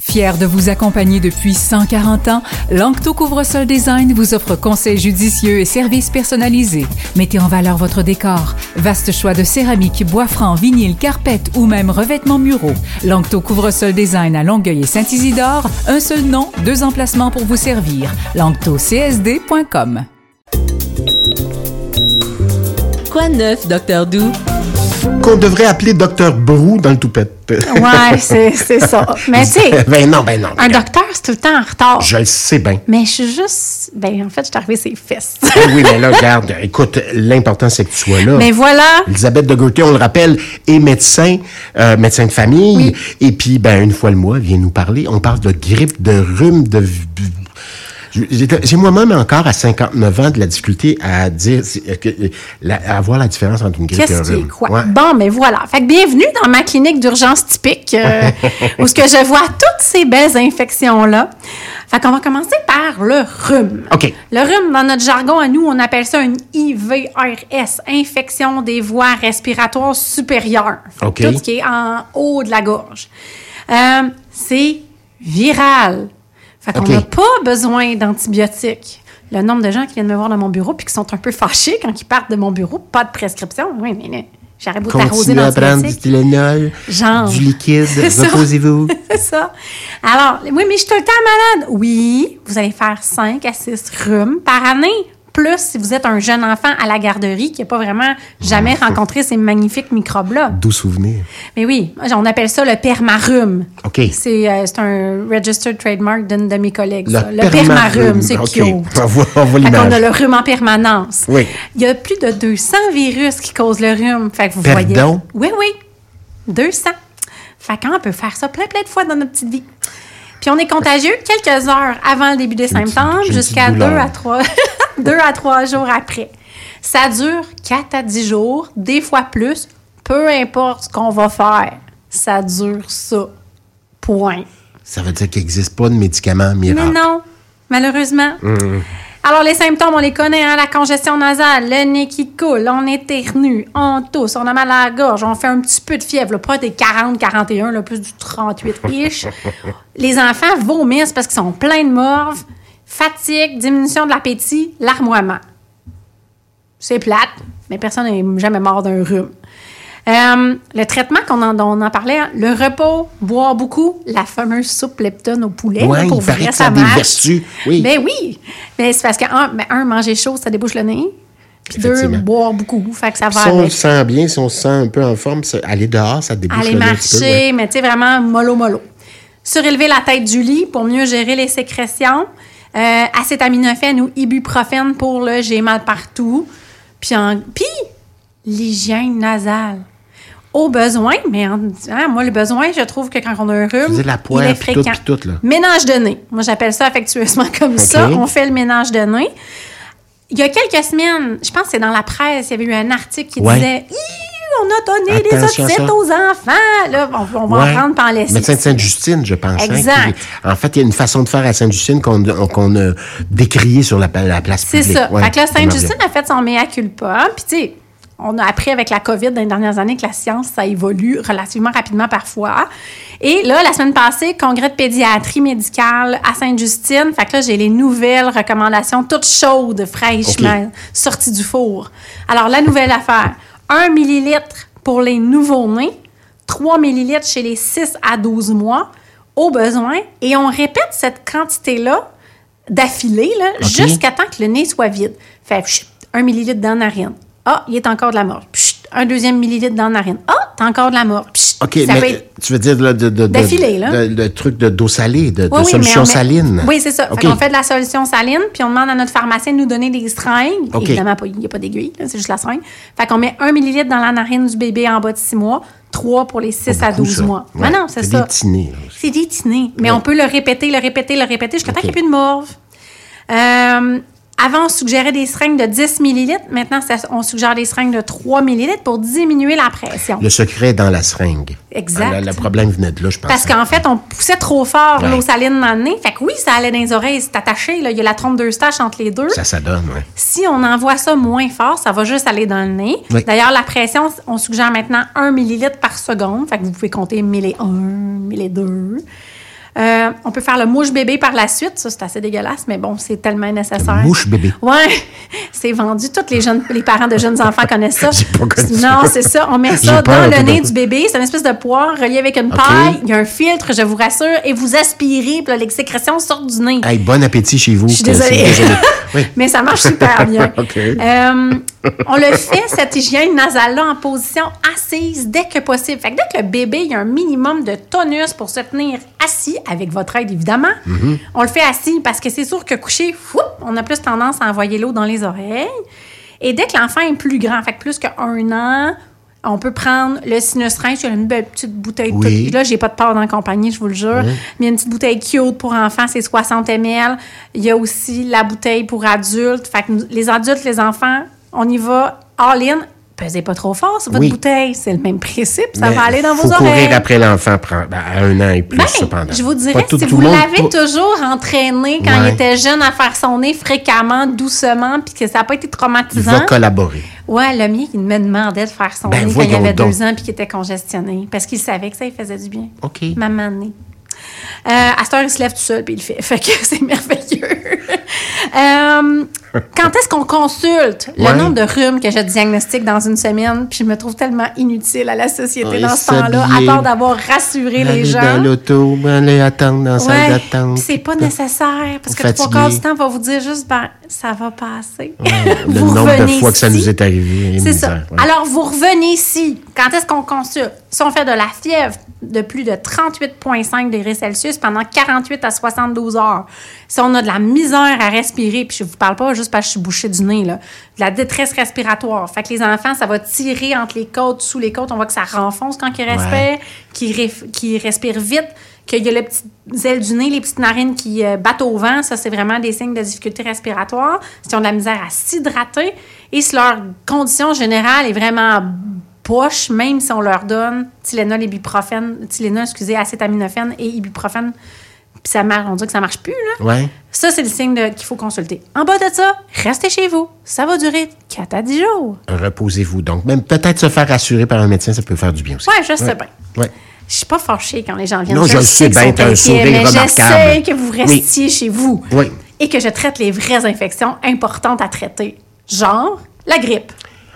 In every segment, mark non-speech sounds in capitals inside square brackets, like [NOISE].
Fier de vous accompagner depuis 140 ans, Lancto Couvre-sol Design vous offre conseils judicieux et services personnalisés. Mettez en valeur votre décor. Vaste choix de céramique, bois franc, vinyle, carpette ou même revêtements muraux. Lancto Couvre-sol Design à Longueuil et Saint-Isidore. Un seul nom, deux emplacements pour vous servir. LanctoCSD.com. Quoi neuf, Docteur Doux? Qu'on devrait appeler Docteur Brou dans le toupette. Ouais, c'est ça. Mais tu sais, [LAUGHS] ben non, ben non. un docteur, c'est tout le temps en retard. Je le sais bien. Mais je suis juste. Ben, en fait, je suis arrivée ses fesses. Eh oui, mais là, regarde, écoute, l'important, c'est que tu sois là. Mais voilà. Elisabeth de Gauthier, on le rappelle, est médecin, euh, médecin de famille. Et puis, ben, une fois le mois, vient nous parler. On parle de grippe, de rhume, de... J'ai moi-même encore à 59 ans de la difficulté à dire, que- la- à voir la différence entre une grippe et un qui rhume. est quoi? Ouais. Bon, mais voilà. Fait que bienvenue dans ma clinique d'urgence typique, euh, où ce que je vois toutes ces belles infections-là. Fait qu'on va commencer par le rhume. OK. Le rhume, dans notre jargon à nous, on appelle ça une IVRS, infection des voies respiratoires supérieures. Tout ce qui est en haut de la gorge. Euh, c'est viral. Fait qu'on n'a pas besoin d'antibiotiques. Le nombre de gens qui viennent me voir dans mon bureau puis qui sont un peu fâchés quand ils partent de mon bureau, pas de prescription. Oui, mais là, j'aurais beau t'arroser à prendre du. Tylenol, Genre. du liquide, [LAUGHS] reposez-vous. [LAUGHS] C'est ça. Alors, oui, mais je suis tout le temps malade. Oui, vous allez faire 5 à 6 rhumes par année. Plus si vous êtes un jeune enfant à la garderie qui n'a pas vraiment jamais rencontré ces magnifiques microbes-là. Doux souvenir? Mais oui, on appelle ça le permarhume. OK. C'est euh, c'est un registered trademark d'une de mes collègues. Le ça. Le permarhume, permarhume, c'est OK. cute. [LAUGHS] On voit- voit a le rhume en permanence. Oui. Il y a plus de 200 virus qui causent le rhume. Fait que vous voyez. Pardon? Oui, oui. 200. Fait qu'on peut faire ça plein, plein de fois dans notre petite vie. Puis on est contagieux quelques heures avant le début des symptômes jusqu'à petite 2 douleur. à 3 [LAUGHS] deux à trois jours après. Ça dure 4 à 10 jours, des fois plus. Peu importe ce qu'on va faire, ça dure ça. Point. Ça veut dire qu'il n'existe pas de médicament miracle. Mais non, malheureusement. Mmh. Alors, les symptômes, on les connaît, hein, la congestion nasale, le nez qui coule, on éternue, on tousse, on a mal à la gorge, on fait un petit peu de fièvre, là, pas des 40, 41, là, plus du 38-ish. [LAUGHS] les enfants vomissent parce qu'ils sont pleins de morve, fatigue, diminution de l'appétit, larmoiement. C'est plate, mais personne n'est jamais mort d'un rhume. Euh, le traitement qu'on en, dont on en parlait, hein, le repos, boire beaucoup, la fameuse soupe leptone au poulet, Ouais, là, pour il vrai, que ça a des marche. vertus, oui. Ben oui, mais c'est parce que un, ben, un, manger chaud, ça débouche le nez. Puis deux, boire beaucoup, fait que ça va Si on se sent bien, si on se sent un peu en forme, ça- aller dehors, ça débouche Aller le nez peu, marcher, ouais. mais tu sais, vraiment mollo mollo. Surélever la tête du lit pour mieux gérer les sécrétions. Euh, acétaminophène ou ibuprofène pour le j'ai mal partout. Puis, puis l'hygiène nasale. Au besoin, mais en- hein, moi, le besoin, je trouve que quand on a un rhume, la il est tout, fréquent. tout, là. Ménage de nez. Moi, j'appelle ça affectueusement [LAUGHS] comme ça. On fait le ménage de nez. Il y a quelques semaines, je pense que c'est dans la presse, il y avait eu un article qui Ouais. disait on a donné des otites aux enfants. Là, on, on va Ouais. en prendre par laisser. Médecin de Sainte-Justine, je pense. Exact. en fait, il y a une façon de faire à Sainte-Justine qu'on a décriée sur la, la place C'est publique. ça. Ouais, fait que Sainte-Justine a fait son mea culpa. Puis, tu sais, on a appris avec la COVID dans les dernières années que la science, ça évolue relativement rapidement parfois. Et là, la semaine passée, congrès de pédiatrie médicale à Sainte-Justine. Fait que là, j'ai les nouvelles recommandations, toutes chaudes, fraîchement, sorties du four. Alors, la nouvelle affaire, 1 millilitre pour les nouveaux-nés, 3 millilitres chez les 6 à 12 mois, au besoin. Et on répète cette quantité-là d'affilée jusqu'à temps que le nez soit vide. Fait chut, un millilitre dans la narine. Ah, il est encore de la mort. Un deuxième millilitre dans la narine. Ah, t'as encore de la mort. Chut, OK, ça mais peut être- tu veux dire là, de, de, de, D'affilée, là. de- de truc de d'eau salée, de, Oui, solution on met- saline. Oui, c'est ça. OK. Fait de la solution saline, puis on demande à notre pharmacien de nous donner des seringues. Évidemment, il n'y a pas d'aiguille, c'est juste la seringue. Fait qu'on met un millilitre dans la narine du bébé en bas de 6 mois, 3 pour les 6 à beaucoup, 12 ça. mois. Ouais. Mais non, c'est C'est ça. C'est des petits nez. Mais Ouais. on peut le répéter, le répéter, le répéter jusqu'à temps OK. qu'il n'y ait plus de morve. Euh, avant, on suggérait des seringues de 10 millilitres. Maintenant, ça- on suggère des seringues de 3 millilitres pour diminuer la pression. Le secret est dans la seringue. Exact. Ah, Le, problème venait de là, je pense. Parce qu'en fait, on poussait trop fort Ouais. l'eau saline dans le nez. Fait que oui, ça allait dans les oreilles, c'est attaché. Là. Il y a la trompe d'Eustache entre les deux. Ça, ça donne, oui. Si on envoie ça moins fort, ça va juste aller dans le nez. Oui. D'ailleurs, la pression, on suggère maintenant 1 millilitre par seconde. Fait que vous pouvez compter 1001, 1002. Euh, on peut faire le mouche bébé par la suite. Ça, c'est assez dégueulasse, mais bon, c'est tellement nécessaire. Mouche bébé. Ouais, [LAUGHS] c'est vendu. Tous les jeunes, les parents de jeunes enfants connaissent ça. [LAUGHS] Pas connu non, c'est ça. On met ça dans le nez du bébé. C'est une espèce de poire reliée avec une paille. Il y a un filtre, je vous rassure, et vous aspirez, puis là, les sécrétions sortent du nez. Hey, bon appétit chez vous. Je suis désolée. désolé. [LAUGHS] Oui. Mais ça marche super bien. Euh, on le fait, cette hygiène nasale-là, en position assise dès que possible. Fait que dès que le bébé, il y a un minimum de tonus pour se tenir assis, avec votre aide évidemment, Mm-hmm. on le fait assis parce que c'est sûr que couché, on a plus tendance à envoyer l'eau dans les oreilles. Et dès que l'enfant est plus grand, fait que plus qu'un an, on peut prendre le sinus rince. Il y a une belle petite bouteille. Oui. toute- Là, j'ai pas de peur dans la compagnie, je vous le jure. Mais il y a une petite bouteille cute pour enfants, c'est 60 ml. Il y a aussi la bouteille pour adultes. Fait que les adultes, les enfants, on y va all-in. Pesez pas trop fort sur votre Oui. bouteille. C'est le même principe. Ça Mais va aller dans faut vos oreilles. courir après l'enfant ben, à un an et plus, Ben, cependant. je vous dirais, tout- si tout vous l'avez toujours entraîné quand Ouais. il était jeune à faire son nez fréquemment, doucement, puis que ça n'a pas été Il va traumatisant. collaborer. Ouais, le mien, il me demandait de faire son Ben, nez quand il avait donc. deux ans puis qu'il était congestionné parce qu'il savait que ça lui faisait du bien. OK. Maman nez. Euh, à cette heure, il se lève tout seul puis il le fait. [LAUGHS] Fait que c'est merveilleux. Euh, quand est-ce qu'on consulte le Ouais. nombre de rhumes que je diagnostique dans une semaine? Puis je me trouve tellement inutile à la société Ouais, dans ce temps-là, à part d'avoir rassuré les Aller gens. dans l'auto, aller attendre dans la salle Ouais, d'attente. puis c'est pas nécessaire parce que Fatigué. trois quarts du temps, on va vous dire juste, ben, ça va passer. Le [LAUGHS] Vous nombre de fois que ça nous est arrivé. C'est ça. Alors, vous revenez ici. Quand est-ce qu'on consulte? Si on fait de la fièvre de plus de 38,5 degrés Celsius pendant 48 à 72 heures, si on a de la misère à respirer, puis je vous parle pas juste parce que je suis bouchée du nez, là, de la détresse respiratoire. Fait que les enfants, ça va tirer entre les côtes, sous les côtes. On voit que ça renfonce quand ils respirent, qu'ils respirent vite, qu'il y a les petites ailes du nez, les petites narines qui euh, battent au vent. Ça, c'est vraiment des signes de difficulté respiratoire. Si on a de la misère à s'hydrater et si leur condition générale est vraiment poche, même si on leur donne Tylenol, ibuprofène, Tylenol, excusez, acétaminophène et ibuprofène, puis ça marche, on dit que ça marche plus, là. Ouais. Ça, c'est le signe qu'il faut consulter. En bas de ça, restez chez vous. Ça va durer 4 à 10 jours. Reposez-vous. Donc, même peut-être se faire rassurer par un médecin, ça peut faire du bien aussi. Ouais, je sais bien. Ouais. Je suis pas fâchée quand les gens viennent. Non, je le sais bien, un sourire remarquable. que vous restiez chez vous. Oui. Et que je traite les vraies infections importantes à traiter. Genre, la grippe.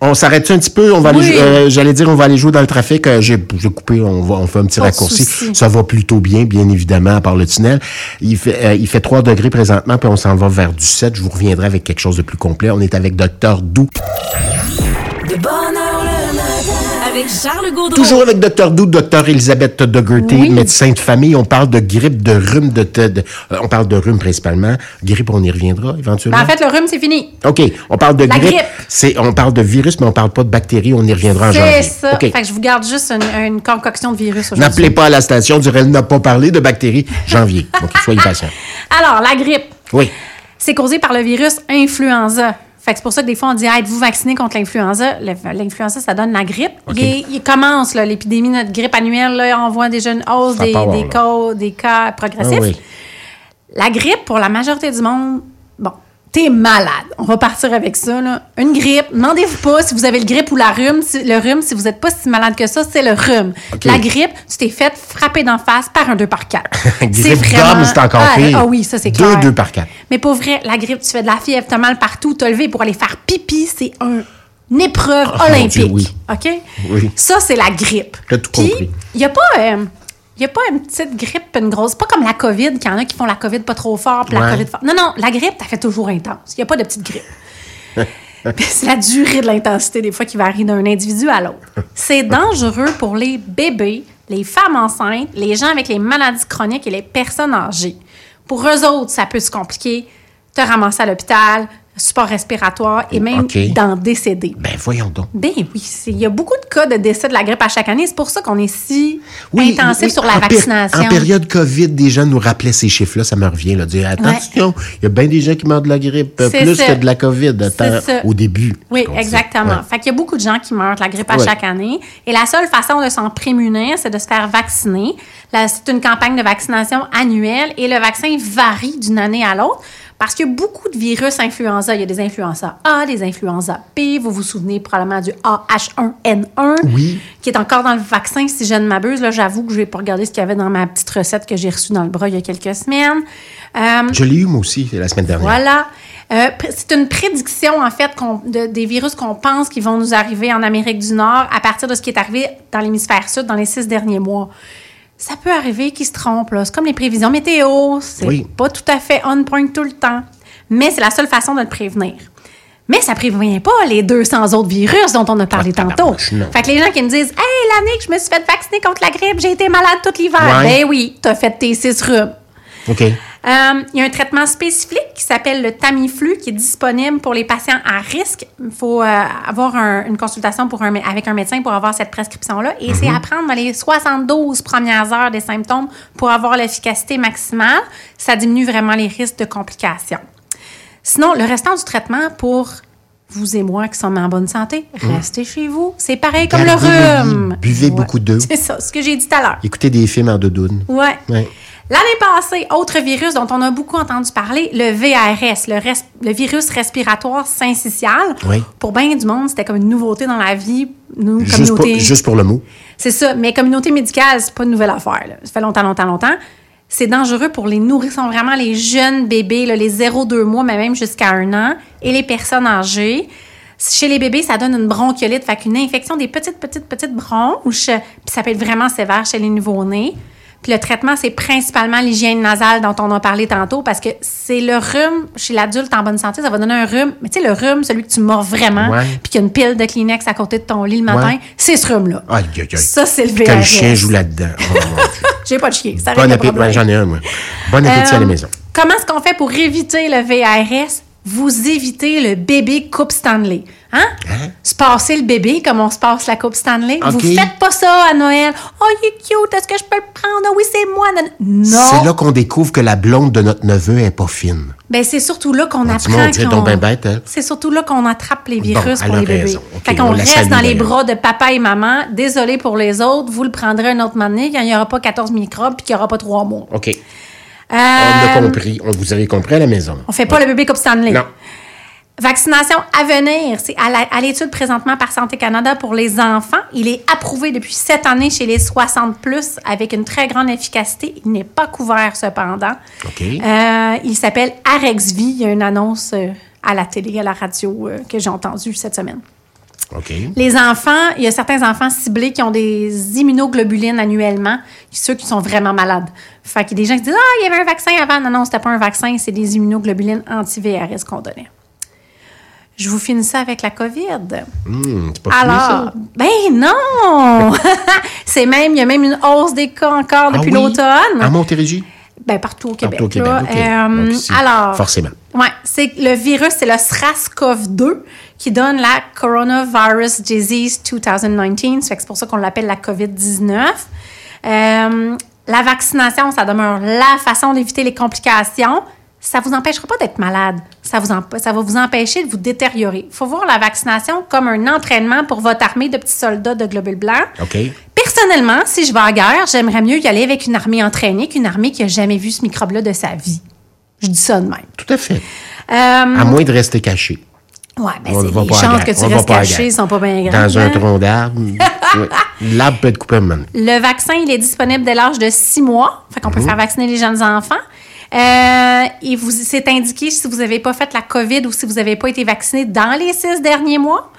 On s'arrête un petit peu? On va Oui. aller, euh, j'allais dire, on va aller jouer dans le trafic. Euh, j'ai, j'ai coupé. On va, on fait un petit Pas raccourci. Ça va plutôt bien, bien évidemment, à part le tunnel. Il fait, euh, il fait 3 degrés présentement, puis on s'en va vers du 7. Je vous reviendrai avec quelque chose de plus complet. On est avec Docteur Doux. De bonne. Avec Charles Gaudreau. Toujours avec Docteur Doux, Docteur Elisabeth Dougherty, Oui. médecin de famille. On parle de grippe, de rhume, de, de- de- euh, on parle de rhume principalement. Grippe, on y reviendra éventuellement. Ben, en fait, le rhume, c'est fini. OK, on parle de La grippe. grippe. C'est, on parle de virus, mais on parle pas de bactéries. On y reviendra en C'est janvier. ça. OK. Fait que je vous garde juste une, une concoction de virus aujourd'hui. N'appelez pas à la station, dire elle n'a pas parlé de bactéries. Janvier. [LAUGHS] Donc, soyez patient. Alors, la grippe, Oui. c'est causé par le virus influenza. Fait que c'est pour ça que des fois, on dit ah, êtes-vous vacciné contre l'influenza? L'influenza, ça donne la grippe. Il, commence, l'épidémie, notre grippe annuelle. Là, on voit déjà une hausse des, cas, des cas progressifs. Ah oui. La grippe, pour la majorité du monde, t'es malade. On va partir avec ça. Là. Une grippe, demandez-vous pas si vous avez le grippe ou la rhume. Si- le rhume, si vous n'êtes pas si malade que ça, c'est le rhume. La grippe, tu t'es fait frapper d'en face par un 2 par 4 [LAUGHS] Grippe gomme, c'est encore ah, pire. Ah oui, ça c'est clair. deux par quatre. Mais pour vrai, la grippe, tu fais de la fièvre, t'as mal partout, t'as levé pour aller faire pipi, c'est un- une épreuve Oh, mon olympique. Dieu, oui. OK? Oui. Ça, c'est la grippe. Tout Puis, compris. il n'y a pas. euh, il y a pas une petite grippe, une grosse. Pas comme la COVID, qu'il y en a qui font la COVID pas trop fort, puis la. COVID fort. Non, non, la grippe, t'as fait toujours intense. Il n'y a pas de petite grippe. [LAUGHS] C'est la durée de l'intensité, des fois, qui varie d'un individu à l'autre. C'est dangereux pour les bébés, les femmes enceintes, les gens avec les maladies chroniques et les personnes âgées. Pour eux autres, ça peut se compliquer, te ramasser à l'hôpital, support respiratoire et même OK. d'en décéder. Ben, voyons donc. Ben oui, il y a beaucoup de cas de décès de la grippe à chaque année. C'est pour ça qu'on est si intensif oui, sur la en vaccination. En période COVID, des gens nous rappelaient ces chiffres-là, ça me revient, là, dire attention, il y a bien des gens qui meurent de la grippe, plus ça. que de la COVID au début. Oui, exactement. Ouais. Fait qu'il y a beaucoup de gens qui meurent de la grippe à Ouais. chaque année. Et la seule façon de s'en prémunir, c'est de se faire vacciner. C'est une campagne de vaccination annuelle et le vaccin varie d'une année à l'autre Parce qu'il y a beaucoup de virus influenza. Il y a des influenza A, des influenza B. Vous vous souvenez probablement du AH1N1, Oui. qui est encore dans le vaccin, si je ne m'abuse. Là, j'avoue que je vais pas regarder ce qu'il y avait dans ma petite recette que j'ai reçue dans le bras il y a quelques semaines. Euh, Je l'ai eu, moi aussi, la semaine dernière. voilà. Euh, c'est une prédiction, en fait, de- des virus qu'on pense qui vont nous arriver en Amérique du Nord à partir de ce qui est arrivé dans l'hémisphère sud dans les six derniers mois. Ça peut arriver qu'ils se trompent. C'est comme les prévisions météo. C'est Oui. pas tout à fait on point tout le temps. Mais c'est la seule façon de le prévenir. Mais ça prévient pas les 200 autres virus dont on a parlé Ah, tantôt. Fait que les gens qui me disent Hey, l'année que je me suis fait vacciner contre la grippe, j'ai été malade tout l'hiver. Ouais. Ben oui, t'as fait tes six rhumes. OK. Euh, il y a un traitement spécifique qui s'appelle le Tamiflu qui est disponible pour les patients à risque. Il faut euh, avoir un- une consultation pour un, mé- avec un médecin pour avoir cette prescription-là. Et c'est à prendre dans les 72 premières heures des symptômes pour avoir l'efficacité maximale. Ça diminue vraiment les risques de complications. Sinon, le restant du traitement pour vous et moi qui sommes en bonne santé, restez chez vous. C'est pareil comme Gardez le le rhume. buvez beaucoup d'eau. C'est ça, ce que j'ai dit tout à l'heure. Écoutez des films en doudoune. Ouais. Ouais. L'année passée, autre virus dont on a beaucoup entendu parler, le VRS, le, res- le virus respiratoire syncytial. Oui. Pour bien du monde, c'était comme une nouveauté dans la vie. Nous, Juste pour, communauté. juste pour le mot. C'est ça. Mais communauté médicale, c'est pas une nouvelle affaire. là. Ça fait longtemps, longtemps, longtemps. C'est dangereux pour les nourrissons, vraiment les jeunes bébés, là, les 0-2 mois, mais même jusqu'à un an, et les personnes âgées. Chez les bébés, ça donne une bronchiolite, fait qu'une infection des petites, petites, petites bronches, puis ça peut être vraiment sévère chez les nouveau-nés. Puis le traitement, c'est principalement l'hygiène nasale dont on a parlé tantôt, parce que c'est le rhume chez l'adulte en bonne santé, ça va donner un rhume. Mais tu sais, le rhume, celui que tu mords vraiment, Ouais. puis qu'il y a une pile de Kleenex à côté de ton lit le matin, Ouais. c'est ce rhume-là. Aïe, aïe, aïe. Ça, c'est le VRS. chien joue là-dedans? Oh. [LAUGHS] J'ai pas de chien. Ça Bon appétit. J'en ai un, moi. Bon appétit à la Euh, maison. Comment est-ce qu'on fait pour éviter le VRS? Vous évitez le bébé Coupe Stanley. Hein? Se passer le bébé comme on se passe la Coupe Stanley. OK. Vous faites pas ça à Noël. Oh, il est cute. Est-ce que je peux le prendre? Oh, oui, c'est moi. Non. C'est là qu'on découvre que la blonde de notre neveu est pas fine. Ben, c'est surtout là qu'on apprend. qu'on- ben bête, hein? C'est surtout là qu'on attrape les virus pour les bébés. fait on qu'on reste dans les bras de papa et maman. Désolé pour les autres. Vous le prendrez un autre moment donné quand il n'y aura pas 14 microbes puis qu'il n'y aura pas trois mois. OK. Euh, On a compris. On vous avez compris à la maison. On fait pas le bébé Coupe Stanley. Non. Vaccination à venir, c'est à l'étude présentement par Santé Canada pour les enfants. Il est approuvé depuis cette année chez les 60 plus avec une très grande efficacité. Il n'est pas couvert cependant. OK. Euh, il s'appelle Arexvi. Il y a une annonce euh, à la télé, à la radio euh, que j'ai entendue cette semaine. OK. Les enfants, il y a certains enfants ciblés qui ont des immunoglobulines annuellement, ceux qui sont vraiment malades. Fait qu'il y a des gens qui disent Ah, il y avait un vaccin avant. Non, non, c'était pas un vaccin, c'est des immunoglobulines anti-VRS qu'on donnait. Je vous finis ça avec la COVID. C'est pas fini, Alors, ça? ben non! [LAUGHS] c'est même, il y a même une hausse des cas encore Ah depuis oui? l'automne. À Montérégie? Ben, partout au Québec. Partout au Québec. Euh, Donc alors, forcément. Ouais, c'est le virus, c'est le SRAS-CoV-2 qui donne la Coronavirus Disease 2019. Ça fait que c'est pour ça qu'on l'appelle la COVID-19. Euh, la vaccination, ça demeure la façon d'éviter les complications. Ça vous empêchera pas d'être malade. Ça, vous ça va vous empêcher de vous détériorer. Il faut voir la vaccination comme un entraînement pour votre armée de petits soldats de globules blancs. OK. Personnellement, si je vais à la guerre, j'aimerais mieux y aller avec une armée entraînée qu'une armée qui a jamais vu ce microbe-là de sa vie. Je dis ça de même. Tout à fait. Euh, À moins de rester caché. Ouais, ben On c'est va les chances que tu On restes caché sont pas bien grandes. Dans un hein? tronc d'arbre. [LAUGHS] Oui. L'arbre peut être coupé maintenant. Le vaccin, il est disponible dès l'âge de 6 mois. Fait qu'on peut Mhm. faire vacciner les jeunes enfants. Euh, et vous, c'est indiqué si vous n'avez pas fait la COVID ou si vous n'avez pas été vacciné dans les six derniers mois.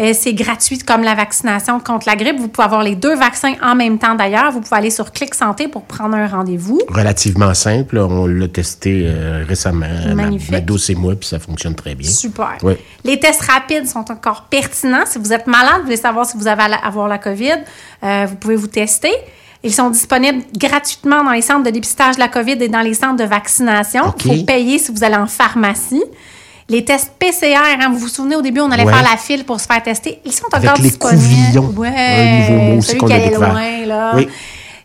Euh, c'est gratuit comme la vaccination contre la grippe. Vous pouvez avoir les deux vaccins en même temps d'ailleurs. Vous pouvez aller sur Clic Santé pour prendre un rendez-vous. Relativement simple. On l'a testé euh, récemment. Ma- Magnifique. Ma, dose et moi, puis ça fonctionne très bien. Super. Oui. Les tests rapides sont encore pertinents. Si vous êtes malade, vous voulez savoir si vous avez à la- avoir la COVID, euh, vous pouvez vous tester. Ils sont disponibles gratuitement dans les centres de dépistage de la COVID et dans les centres de vaccination. Il faut payer si vous allez en pharmacie. Les tests PCR, hein, vous vous souvenez, au début, on allait Ouais. faire la file pour se faire tester. Ils sont encore les disponibles. couvillons. Ouais, Un nouveau mot celui qui allait loin, là. Oui.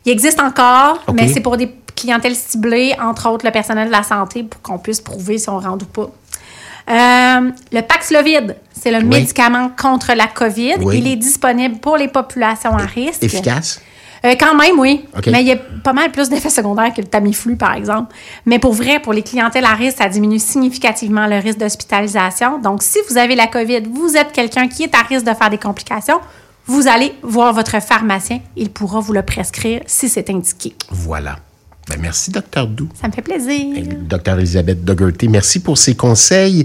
Il existe encore, mais c'est pour des clientèles ciblées, entre autres le personnel de la santé, pour qu'on puisse prouver si on rentre ou pas. Euh, le Paxlovid, c'est le médicament contre la COVID. Oui. Il est disponible pour les populations à risque. Efficace? Euh, quand même, oui. Mais il y a pas mal plus d'effets secondaires que le Tamiflu, par exemple. Mais pour vrai, pour les clientèles à risque, ça diminue significativement le risque d'hospitalisation. Donc, si vous avez la COVID, vous êtes quelqu'un qui est à risque de faire des complications, vous allez voir votre pharmacien. Il pourra vous le prescrire si c'est indiqué. Voilà. Ben, merci, docteur Doux. Ça me fait plaisir. Docteur Elisabeth Dougherty, merci pour ces conseils.